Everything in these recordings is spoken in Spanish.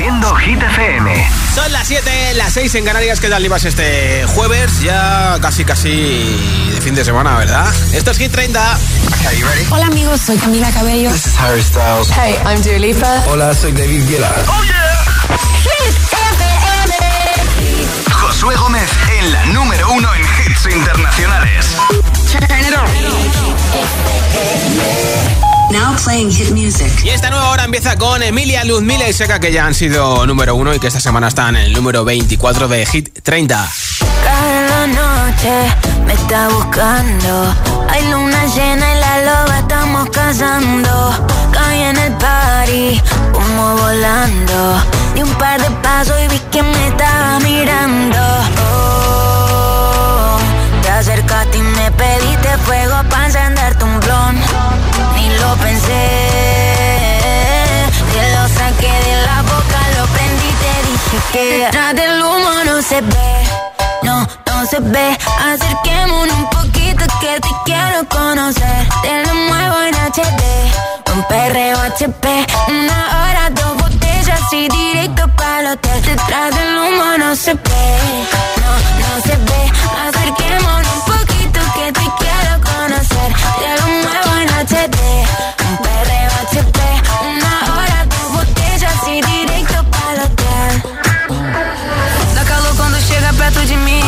Haciendo Hit FM. Son las 7, las 6 en Canarias. ¿Qué tal ibas este jueves? Ya casi, casi de fin de semana, ¿verdad? Esto es Hit 30. Hola amigos, soy Camila Cabello. This is Harry Styles. Hey, I'm Dua Lipa. Hola, soy David Guetta. ¡Oh, yeah! Hit FM. Josué Gómez en la número uno en hits internacionales. Now playing hit music. Y esta nueva hora empieza con Emilia, Luzmila y Seca, que ya han sido número uno y que esta semana están en el número 24 de Hit 30. Cada noche me está buscando. Hay luna llena y la loba estamos cazando. Caí en el party, como volando. Di un par de pasos y vi que me estaba mirando. Oh, te acercaste y me pediste fuego para encenderte un blon lo pensé. Te lo saqué de la boca, lo prendí, te dije que detrás del humo no se ve, no, no se ve. Acerquémonos un poquito que te quiero conocer. Te lo muevo en HD, un perreo HP, una hora, dos botellas y directo para el hotel. Detrás del humo no se ve, no, no se ve. Acerquémonos un poquito que te quiero conocer. perto de mim.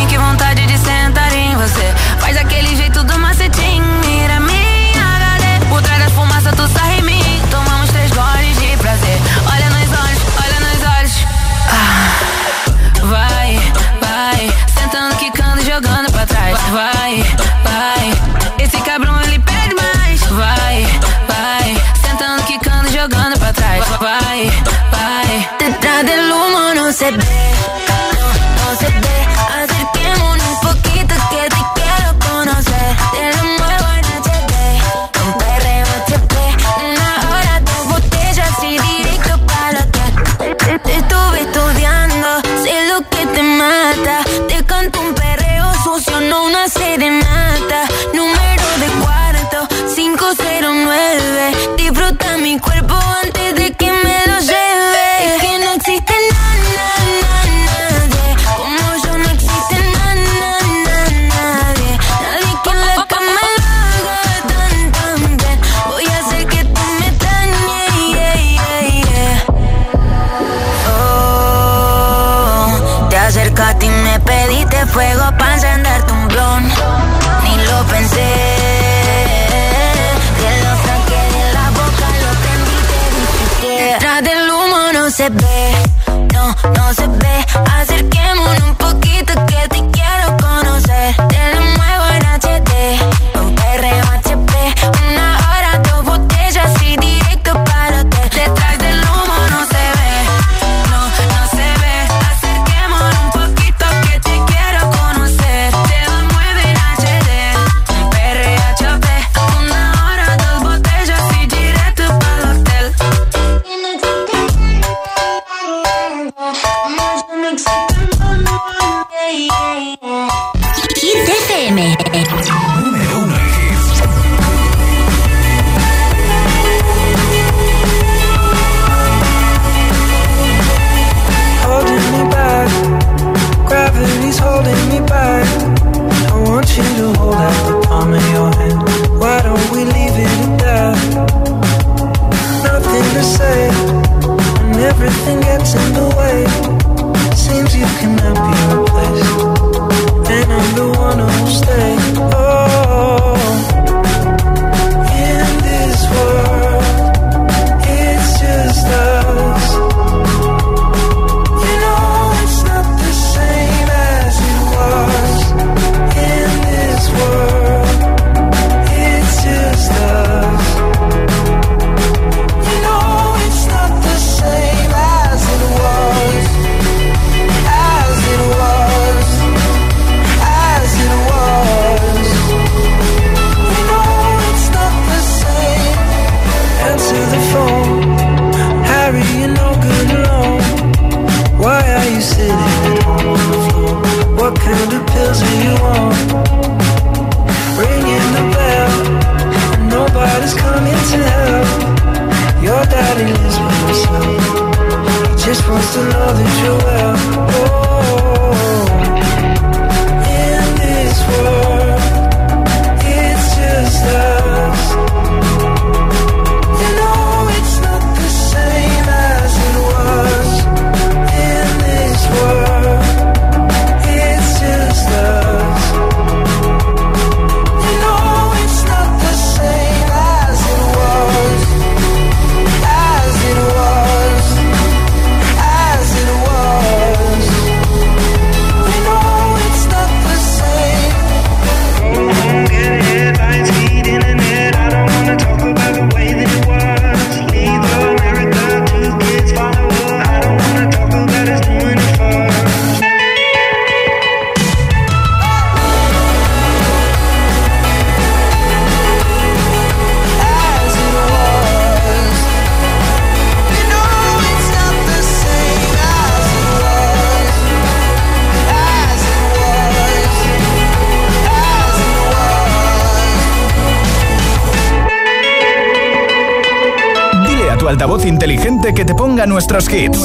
Ponga nuestros hits.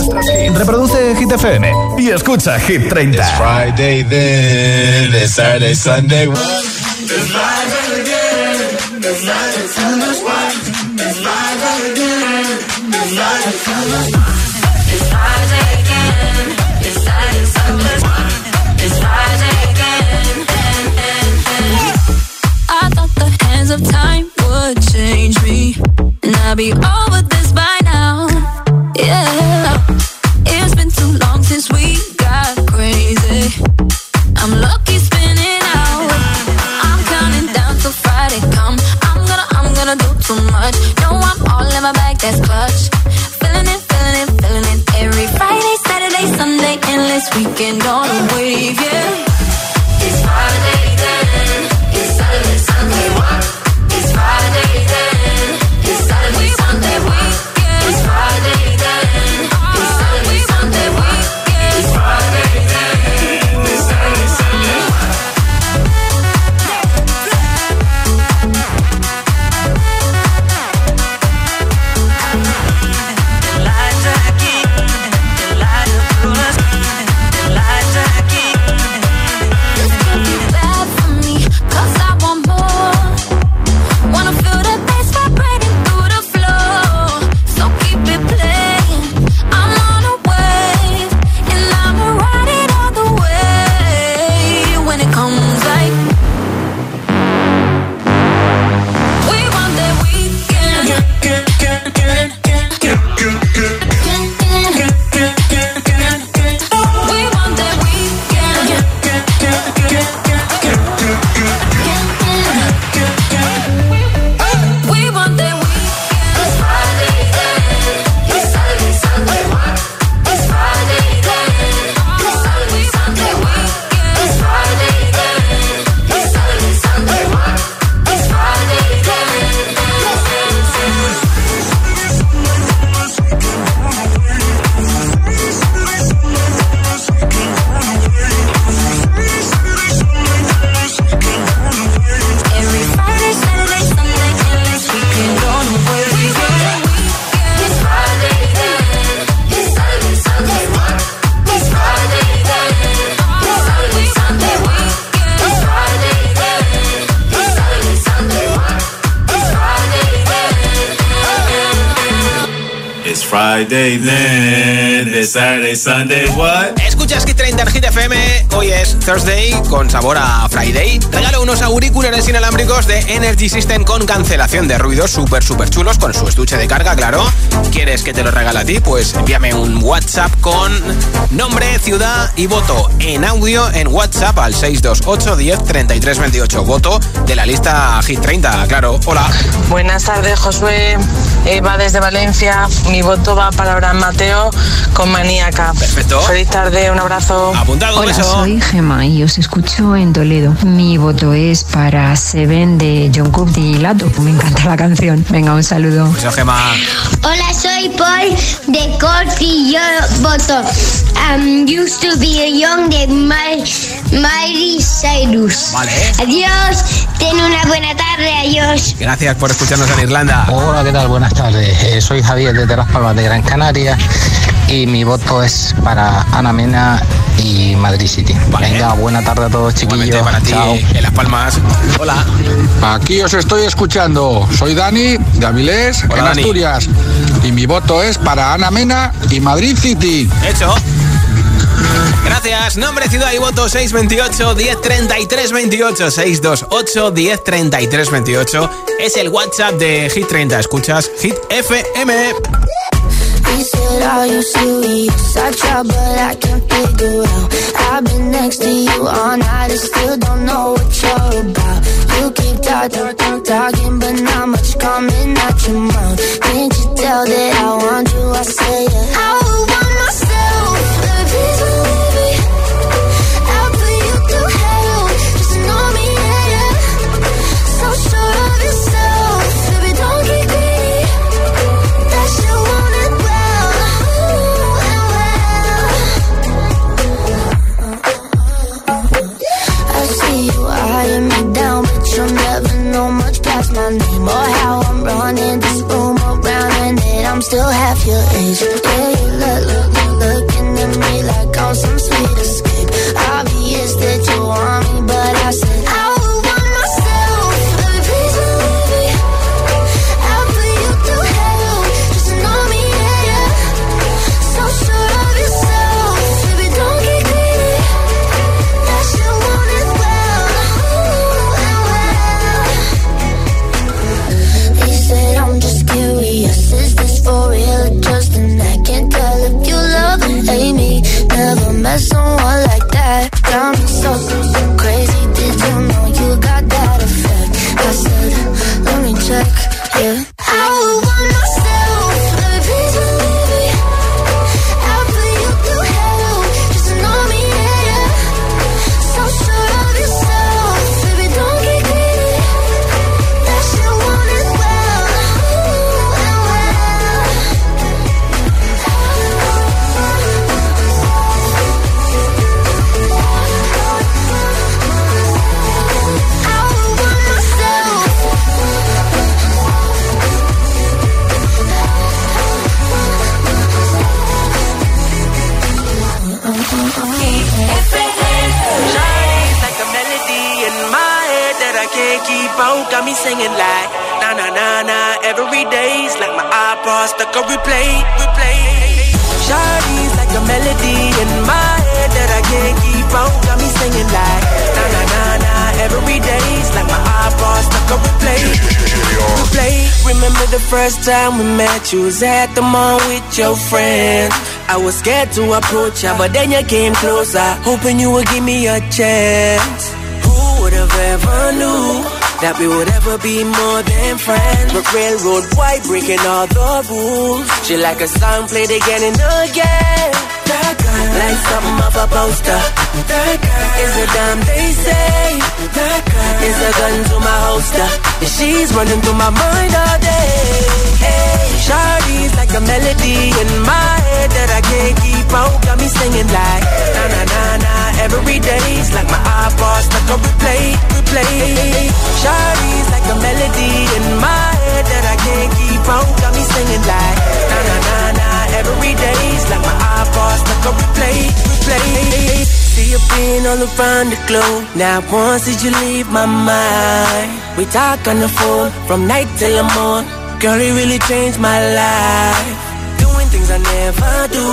Reproduce Hit FM y escucha Hit 30. It's Friday then, it's Saturday, Sunday. I thought the hands of time would change me, and I'd be over Sunday, what? Auriculares inalámbricos de Energy System con cancelación de ruidos súper, súper chulos con su estuche de carga, claro. ¿Quieres que te lo regale a ti? Pues envíame un WhatsApp con nombre, ciudad y voto en audio en WhatsApp al 628 10 33 28. Voto de la lista Hit 30, claro. Hola. Buenas tardes, Josué. Eva desde Valencia. Mi voto va para Abraham Mateo con Maníaca. Perfecto. Feliz tarde, un abrazo. Apuntado, Hola, beso. soy Gema y os escucho en Toledo. Mi voto es para Seven de John Cook y Lato. Me encanta la canción. Venga, un saludo. Gema. Hola, soy Paul de Cork y yo voto um, Used to be young de My, Miley Cyrus. Vale. Adiós, ten una buena tarde, adiós. Gracias por escucharnos en Irlanda. Hola, ¿qué tal? Buenas tardes. Eh, soy Javier desde Las Palmas de Gran Canaria y mi voto es para Ana Mena y Madrid City. Venga, buena tarde a todos chiquillos. para ti, Chao. en Las Palmas. Hola. Aquí os estoy escuchando. Soy Dani de Avilés, Hola, en Dani. Asturias. Y mi voto es para Ana Mena y Madrid City. Hecho. Gracias. Nombre, ciudad y voto 628 1033 28 628 1033 28 es el WhatsApp de Hit 30. Escuchas Hit FM. He said, Are you serious? I try, but I can't figure out. I've been next to you all night and still don't know what you're about. You keep talking, talking, talking, but not much coming out your mouth. Can't you tell that I want you? I say it. I want myself. My name or how I'm running this room around, and that I'm still half your age. Yeah, you look, look, time we met? You was at the mall with your friends. I was scared to approach ya, but then you came closer, hoping you would give me a chance. Who would have ever knew that we would ever be more than friends? But railroad white breaking all the rules. She like a song played again and again. That girl, like something off a poster. That girl is a damn they say. That girl is a gun to my holster. And she's running through my mind all day. Shawty's like a melody in my head that I can't keep out. Got me singing like na na na na. Every day's like my iPod stuck on replay, replay. Shawty's like a melody in my head that I can't keep out. Got me singing like na na na na. Every day's like my iPod stuck on replay, replay. See you being all around the globe. Now once did you leave my mind? We talk on the phone from night till the morning. Girl, it really changed my life. Doing things I never do.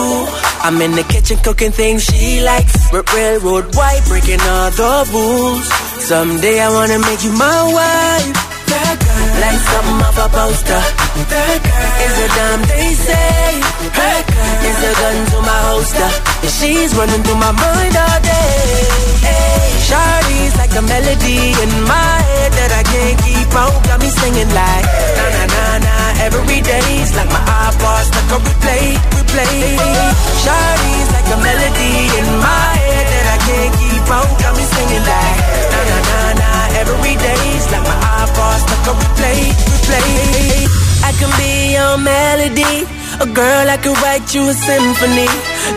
I'm in the kitchen cooking things she likes. R- railroad white, breaking all the rules. Someday I wanna make you my wife. That girl, like something off a poster. That girl is a damn they say. That girl is a gun to my holster. And she's running through my mind all day. Hey, Shawty's like a melody in my head that I can't keep out. Got me singing like na na na na. Every day's like my iPod stuck on replay, replay. Shawty's like a melody in my head that I can't keep out. Got me singing like na na na. Every day's like my iPod stuck on replay, replay. I can be your melody, a girl I could write you a symphony,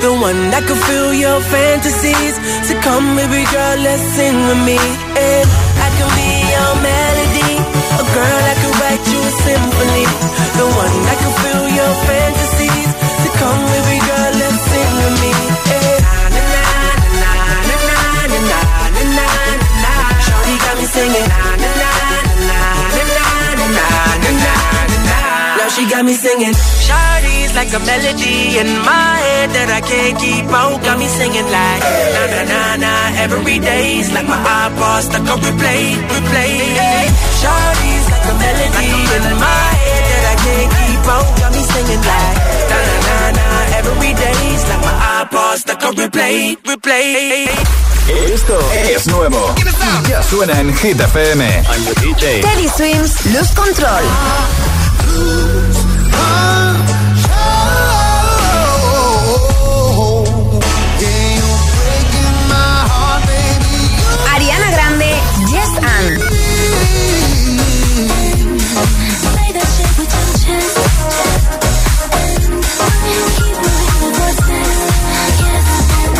the one that could fill your fantasies. So come, baby girl, let's sing with me. And I can be your melody, a girl I could write you a symphony, the one that could fill your fantasies. So come, baby girl, me singing. Shawty's like a melody in my head that I can't keep out. Got me singing like na na na na every day's like my iPod stuck on replay, replay. Shawty's like a melody in my head that I can't keep out. Got me singing like na na na na every day's like my iPod stuck on replay, replay. Esto es nuevo. Ya suena en Hit FM. I'm the DJ. Teddy Swims, Luz Control. Ariana Grande, Yes and.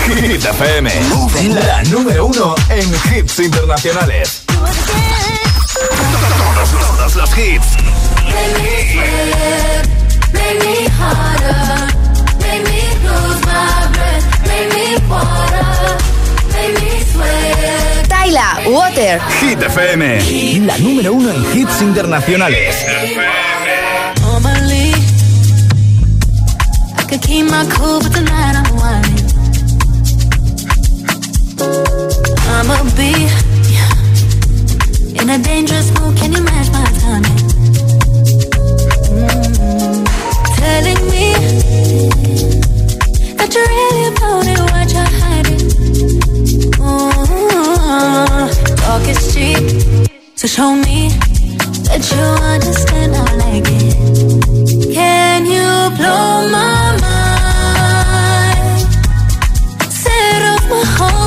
Hit FM. La número uno en hits internacionales. Todos, todos los hits. Tyla, Water. Hit FM. La número uno en hits internacionales. Normally, I could keep my cool, but tonight I'm whining. I'ma be in a dangerous mood. Can you match my timing? Telling me that you're really about it. What you're hiding? Mm, talk is cheap, so show me that you understand. I like it. Can you blow my mind? Set off my whole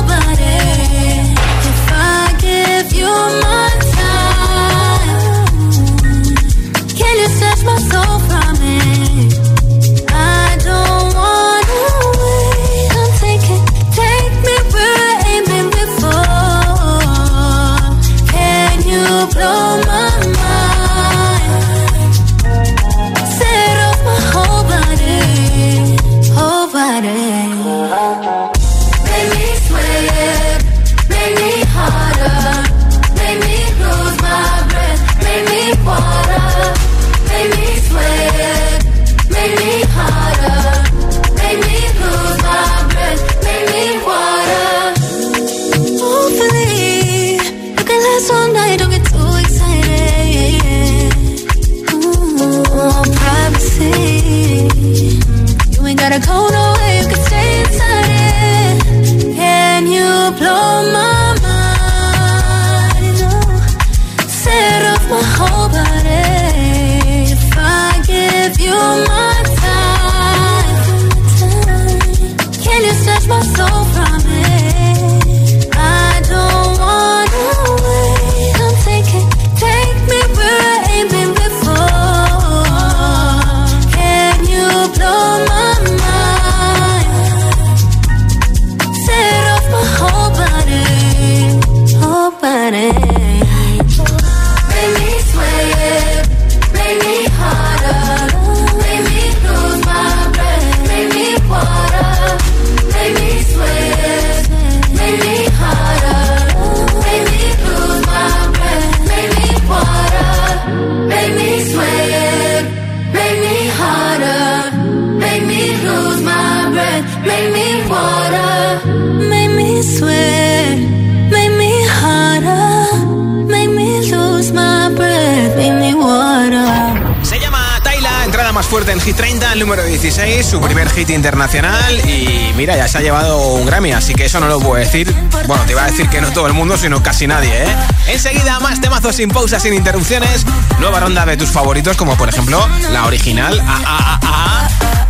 30, el número 16, su primer hit internacional y mira, ya se ha llevado un Grammy, así que eso no lo puedo decir. Bueno, te iba a decir que no todo el mundo, sino casi nadie, ¿eh? Enseguida, más temazos sin pausas, sin interrupciones, nueva ronda de tus favoritos, como por ejemplo la original.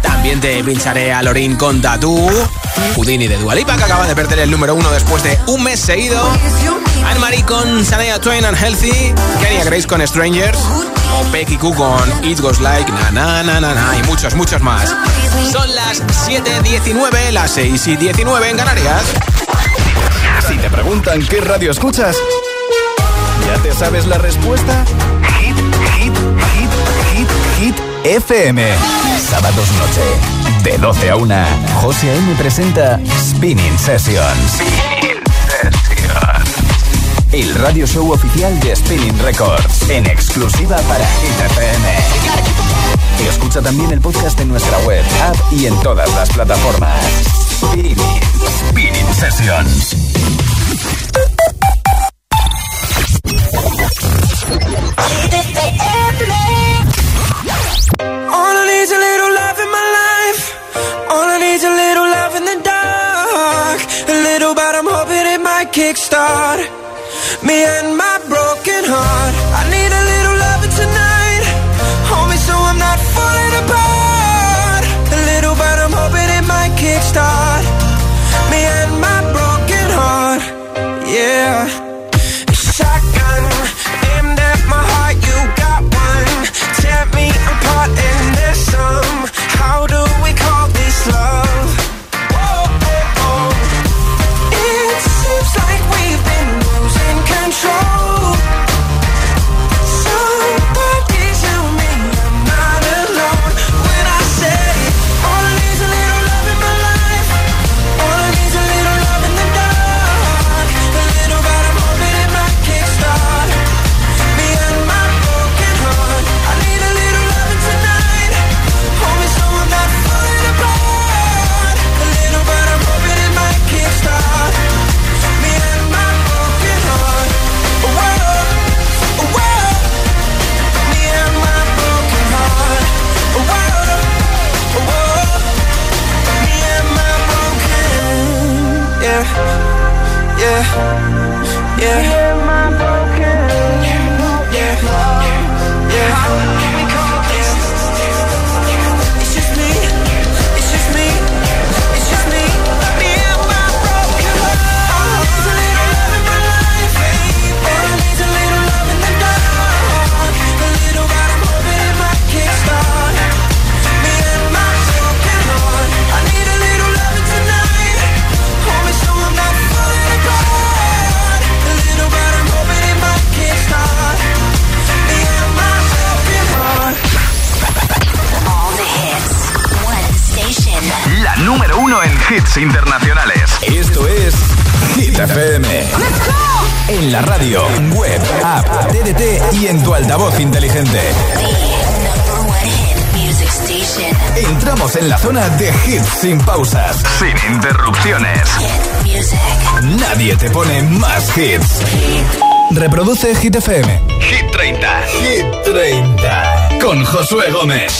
También te pincharé a Lorin con Tatú, Houdini de Dualipa, que acaba de perder el número uno después de un mes seguido. Anne-Marie con Shania Twain and Healthy, Kenya Grace con Strangers, o Becky Q con It Goes Like, na na na na na, y muchos, muchos más. Son las 7.19, las 6 y 19 en Canarias. Si te preguntan qué radio escuchas, ¿ya te sabes la respuesta? Hit, hit, hit, hit, hit, FM. Sábados noche, de 12 a 1, José A.M. presenta Spinning Sessions el radio show oficial de Spinning Records, en exclusiva para ITFM. Escucha también el podcast en nuestra web, app y en todas las plataformas. Spinning, Spinning Sessions. Kickstart. behind my broken heart. en hits internacionales. Esto es Hit FM. En la radio, web, app, TDT y en tu altavoz inteligente. Entramos en la zona de hits sin pausas, sin interrupciones. Nadie te pone más hits. Reproduce Hit FM. Hit 30. Hit 30. Con Josué Gómez.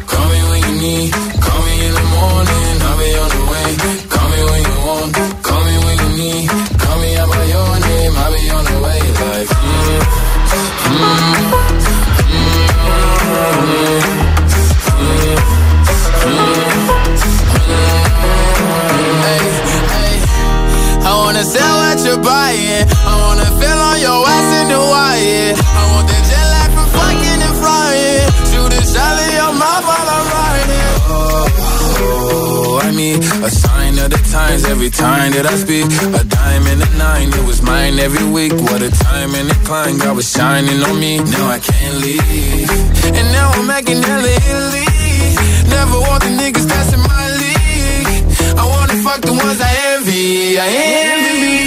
times every time that I speak. A diamond and a nine, it was mine every week. What a time and a climb, God was shining on me. Now I can't leave. And now I'm making hella Italy. Never want the niggas that's my league. I wanna fuck the ones I envy. I envy.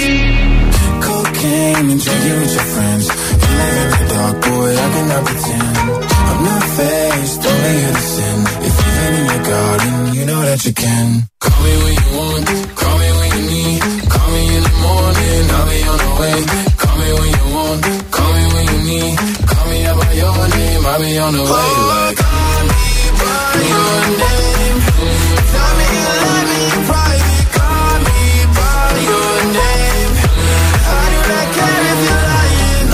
Cocaine and drinking with your friends. You live in the dark, boy, I cannot pretend. I'm not faced, only sin. If you've been in your garden, you know that you can. Call me when you want, the morning, I'll be on the way. Call me when you want, call me when you need. Call me out by your name, I'll be on the way. Oh, like, call me by your name. Tell me you love me in private. Call me by your name. I do not care if you're lying.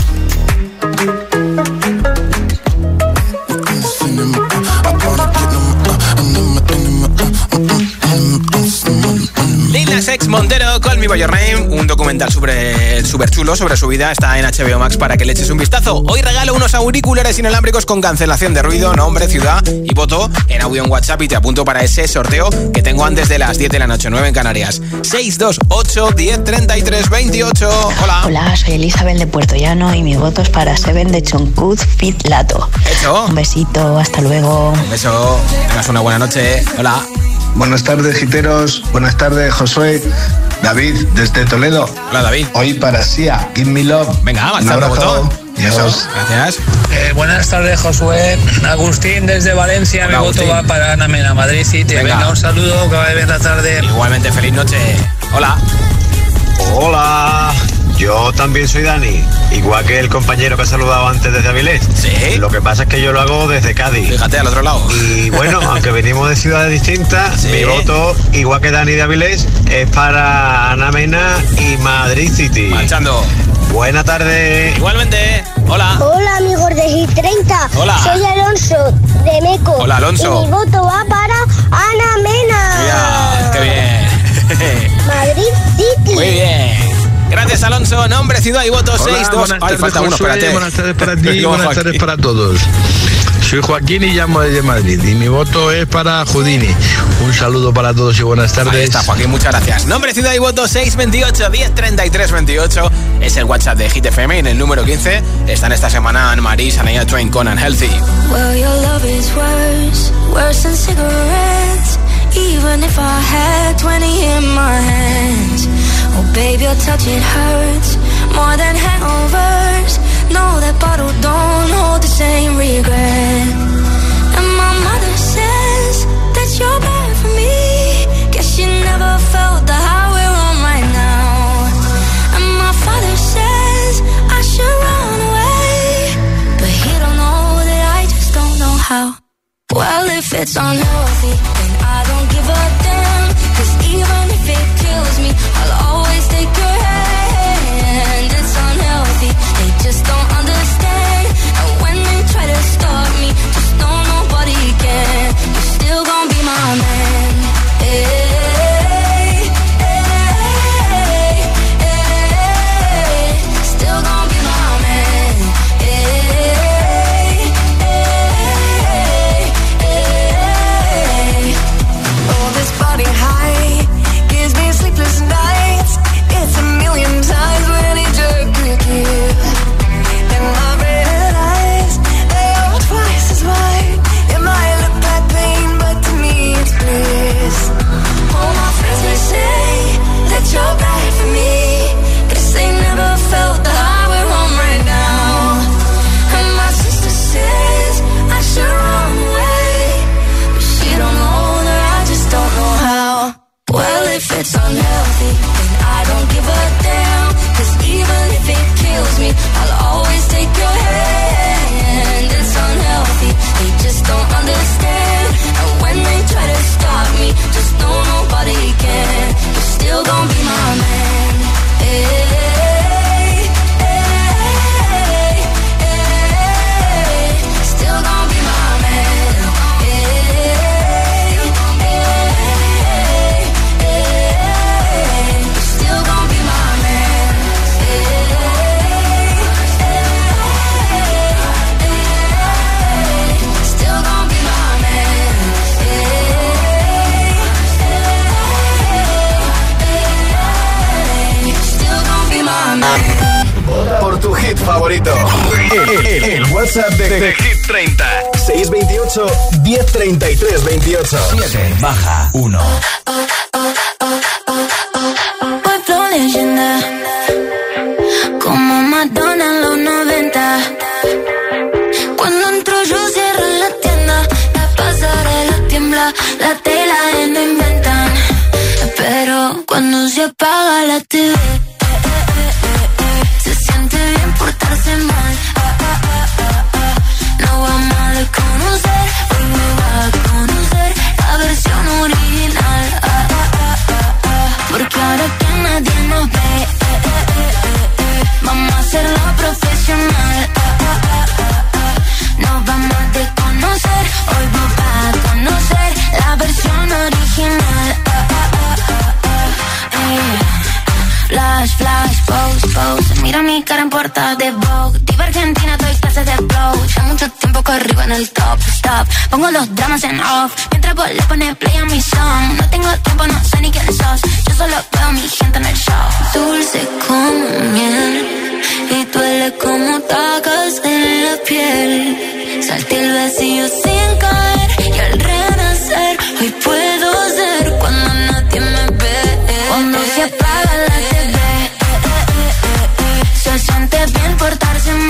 Lil Nas X Montero, Call Me By Your Name, un documental súper super chulo sobre su vida, está en HBO Max para que le eches un vistazo. Hoy regalo unos auriculares inalámbricos con cancelación de ruido, nombre, ciudad y voto en audio en WhatsApp y te apunto para ese sorteo que tengo antes de las 10 de la noche, 9 en Canarias. 628 10 33 28. Hola. Hola, soy Elizabeth de Puerto Llano y mi voto es para Seven de Chonkud Fit Lato. Hecho. Un besito, hasta luego. Un beso, tengas una buena noche. Hola. Buenas tardes, giteros. Buenas tardes, Josué. David, desde Toledo. Hola, David. Hoy para Sia, Give Me Love. Venga, Un abrazo. botón. Adiós. Gracias. Eh, buenas tardes, Josué. Agustín desde Valencia. Hola, Mi voto va para Ana Mena, Madrid City. Venga. Venga, un saludo, que vaya bien la tarde. Igualmente, feliz noche. Hola. Hola, yo también soy Dani, igual que el compañero que ha saludado antes desde Avilés. Sí. Lo que pasa es que yo lo hago desde Cádiz. Fíjate, al otro lado. Y bueno, aunque venimos de ciudades distintas, Sí. mi voto, igual que Dani de Avilés, es para Ana Mena y Madrid City. Marchando. Buena tarde. Igualmente. Hola. Hola amigos de Hit 30. Hola. Soy Alonso de Meco. Hola, Alonso. Y mi voto va para Ana Mena. Mira, qué bien. Madrid City. Muy bien. Gracias, Alonso. Nombre, ciudad y voto 6, 2. Ay, falta uno, espérate. Buenas tardes para ti y buenas tardes para todos. Soy Joaquín y llamo desde Madrid y mi voto es para Judini. Un saludo para todos y buenas tardes. Ahí está, Joaquín, muchas gracias. Nombre, ciudad y voto 628 1033 28 es el WhatsApp de Hit FM y en el número 15 están esta semana Anne-Marie, Sanaya Twain con Unhealthy. Well, your love is worse, worse than cigarettes. Even if I had 20 in my hands. Oh, babe, your touch, it hurts more than hangovers. No, that bottle don't hold the same regret. WhatsApp de, de, de Hit 30. 628 1033 28. 7 baja 1. pongo los dramas en off. Mientras vos le pones play a mi song. No tengo tiempo, no sé ni quién sos. Yo solo veo a mi gente en el show. Dulce como miel. Y duele como tacas en la piel. Salté el vacío sin caer. Y al renacer, hoy puedo ser cuando nadie me ve. Cuando se apaga la TV, se siente bien portarse mal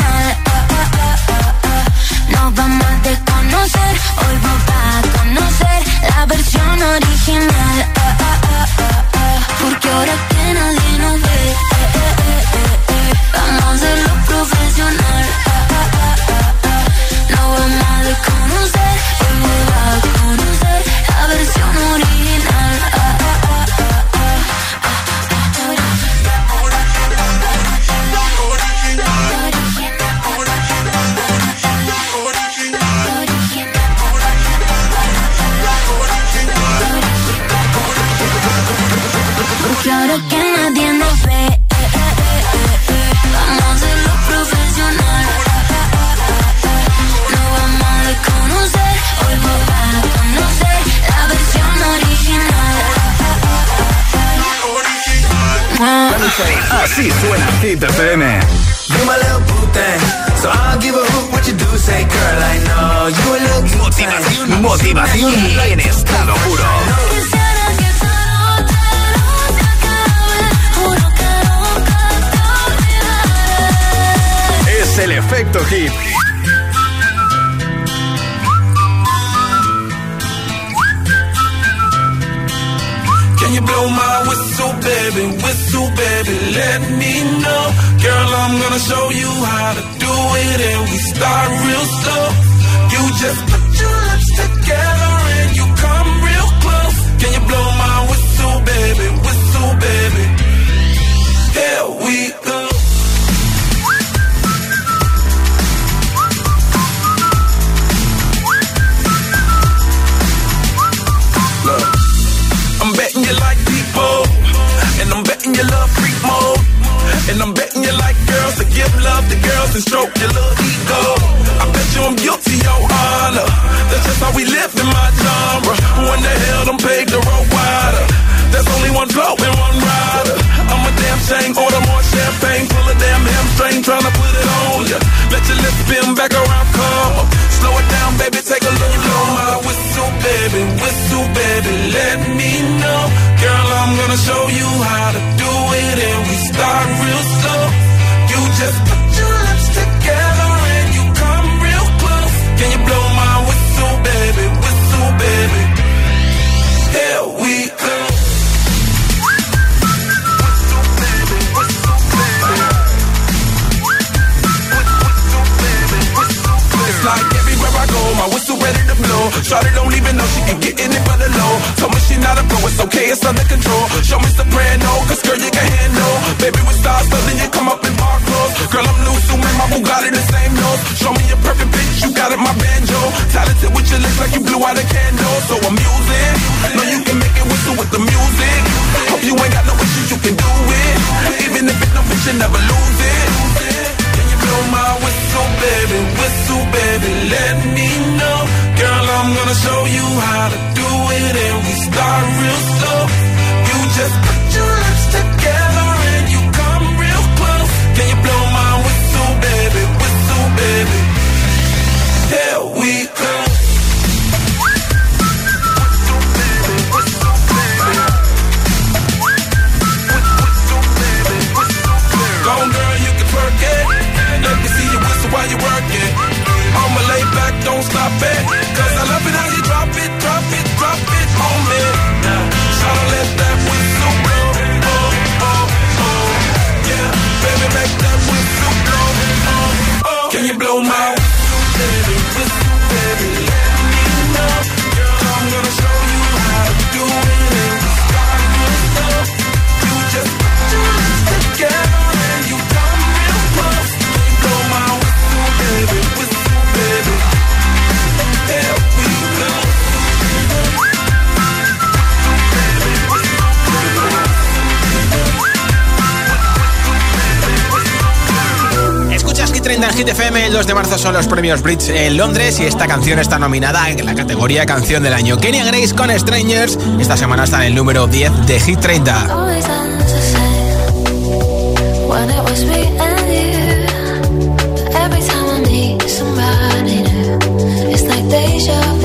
give love to girls and stroke your little ego. I bet you I'm guilty, your honor. That's just how we live in my genre. Who in the hell done paved the road wider? There's only one blow and one rider. I'm a damn shame, order more champagne, pull a damn hamstring, tryna put it on ya. Let your lips spin back around, come up. Slow it down, baby, take a look. You blow my whistle, baby, whistle, baby, let me know. Girl, I'm gonna show you how to do it, and we start real slow just My whistle ready to blow. Charlotte don't even know she can get in it for the low. Told me she not a pro, it's okay, it's under control. Show me soprano, cause girl, you can handle. Baby, with stars, so you come up in bar clothes. Girl, I'm new, so man, my Bugatti the same nose. Show me your perfect bitch, you got it, my banjo. Talented with your lips like you blew out a candle. So I'm using, know you can make it whistle with the music. Hope you ain't got no issues, you can do it. Even if it's no bitch, you never lose it. Blow my whistle, baby, whistle, baby, let me know. Girl, I'm gonna show you how to do it, and we start real slow. You just put your lips together não stop it. Hit 30 en Hit FM. El 2 de marzo son los premios Brits en Londres y esta canción está nominada en la categoría Canción del Año. Kenya Grace con Strangers. Esta semana está en el número 10 de Hit 30. Always ends the same when it was me and you. But every time I meet somebody new, it's like deja vu.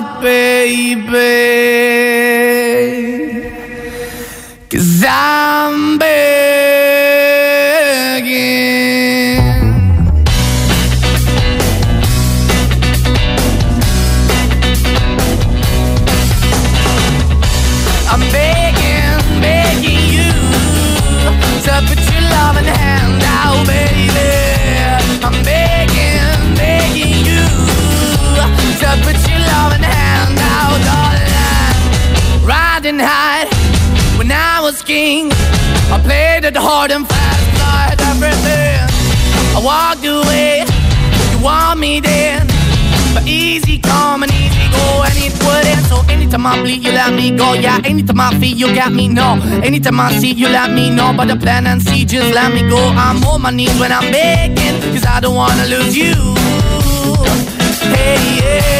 Out, baby. Cause I'm heart and fast, I had everything. I walked away, you want me then. But easy come and easy go, and it wouldn't. So anytime I bleed, you let me go. Yeah, anytime I feel, you got me, no. Anytime I see, you let me know. But the plan and see, just let me go. I'm on my knees when I'm begging, cause I don't wanna lose you. Hey, yeah,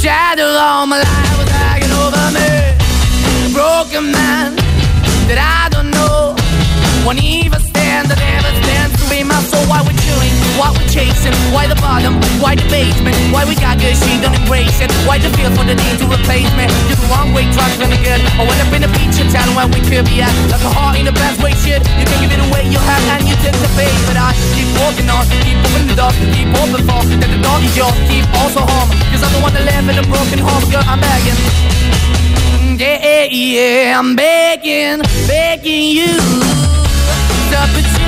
Shadow all my life was hanging over me. Broken man that I don't know. Won't even stand, that never be my soul. Why we're chewing, why we're chasing, why the bottom, why the basement, why we got good, she don't embrace it. Why the feel for the need to replace me? You're the wrong way, trying to good. I went up in a feature town where we could be at. Like a heart in the best way, shit. You can give it away, you have, and you take the bait. But I keep walking on, keep moving the door, keep open for that the door is yours, keep also home. Cause I'm the one that live in a broken home, girl, I'm begging. Yeah, yeah, the baby. I'm begging, begging you to put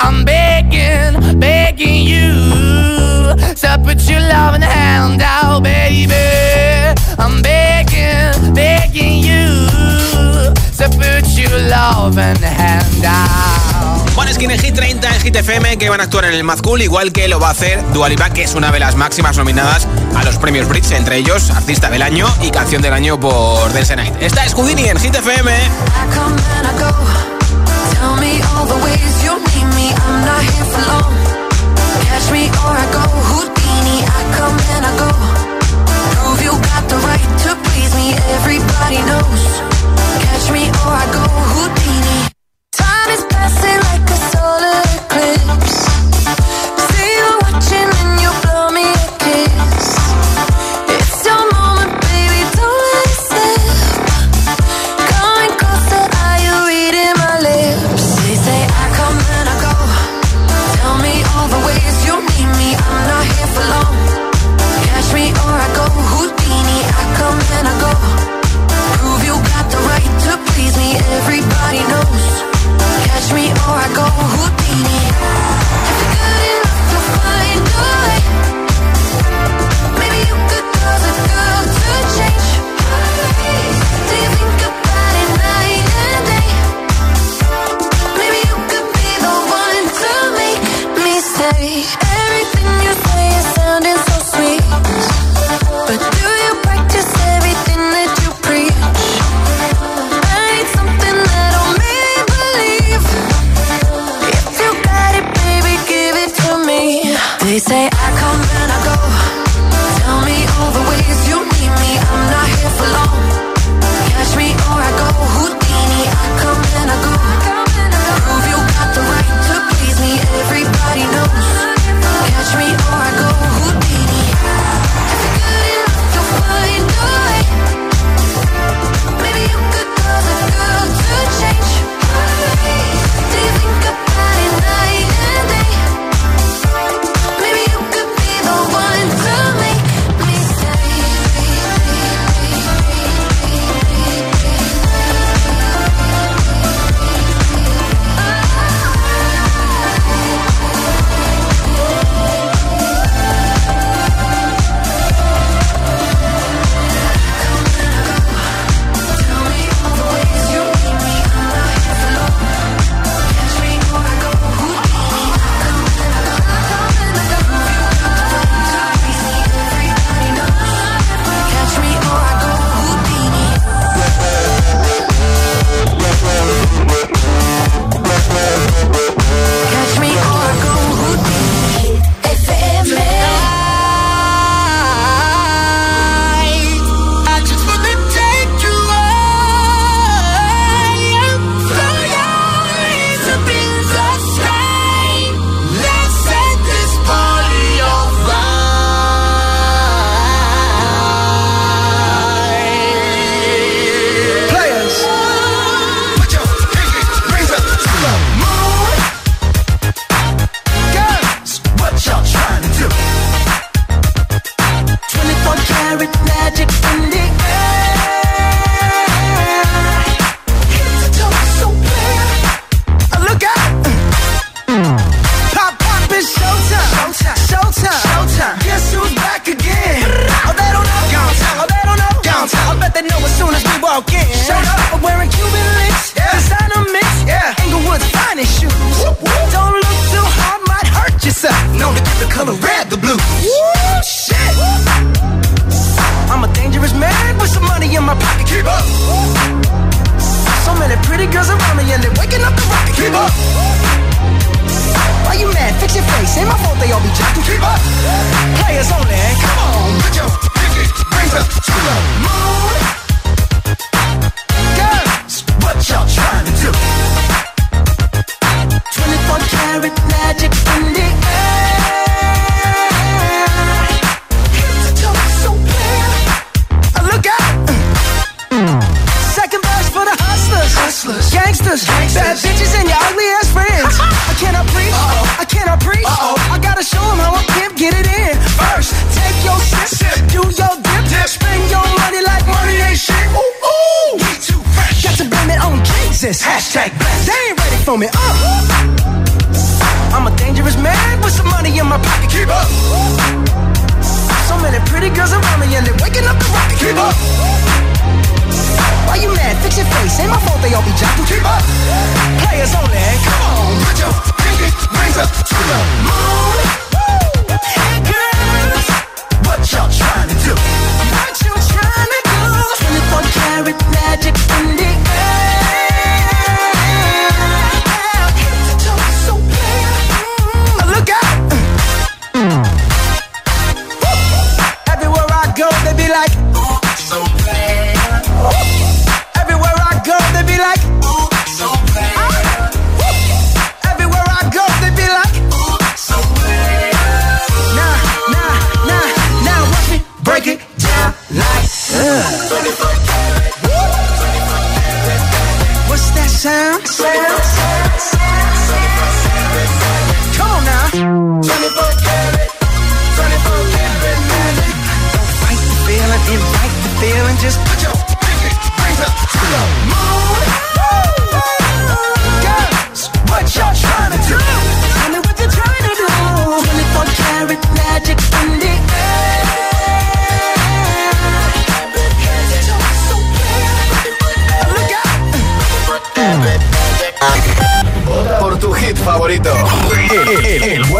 I'm begging, begging you to put your loving hand out, baby. I'm begging, begging you to put your loving hand out. Juan Skin en Hit 30 en Hit FM que van a actuar en el Mad Cool, igual que lo va a hacer Dua Lipa, que es una de las máximas nominadas a los premios Brits, entre ellos Artista del Año y Canción del Año por Dance Night. Esta es Houdini en Hit FM. Tell me all the ways you. I'm not here for long. Catch me or I go Houdini. I come and I go. Prove you got the right to please me. Everybody knows.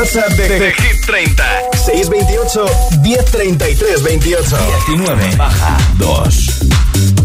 WhatsApp de, de, de Hit 30. 628 1033 28. 19 baja 2.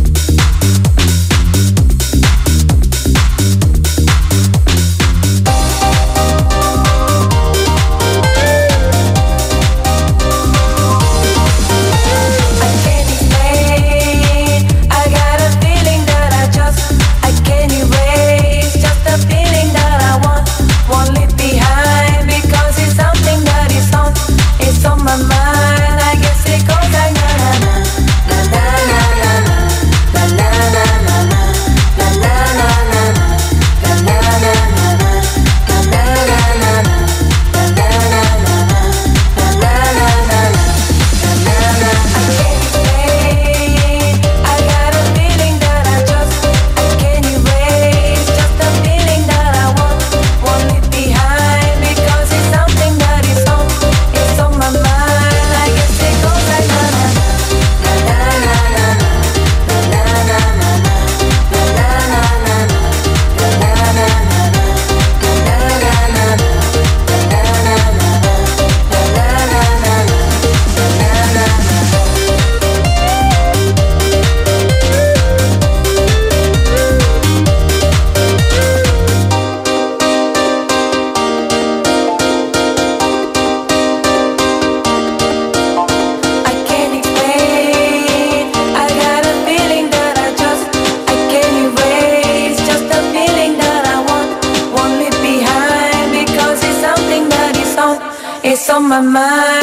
on my mind.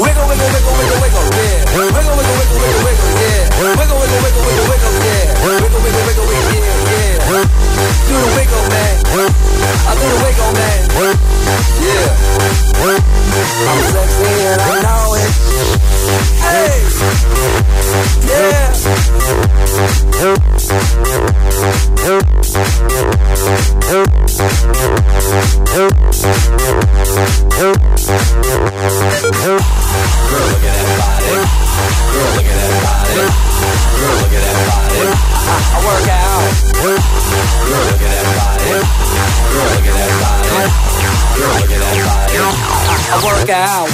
Wiggle, wiggle, wiggle, wiggle, wiggle, yeah. Wiggle, wiggle, wiggle, wiggle, wiggle, yeah. Wiggle, wiggle, wiggle, wiggle, wiggle, yeah. Wiggle, wiggle, wiggle, wiggle, yeah, yeah. Do the wiggle, man. I do the wiggle, man. Yeah. I'm sexy and I know it. Hey. Yeah. Girl, look at that body. Girl, look at that body. Girl, look at that body. I, work out. Girl, look at that body. Girl, look at that body. Girl, look at that body. I, work out.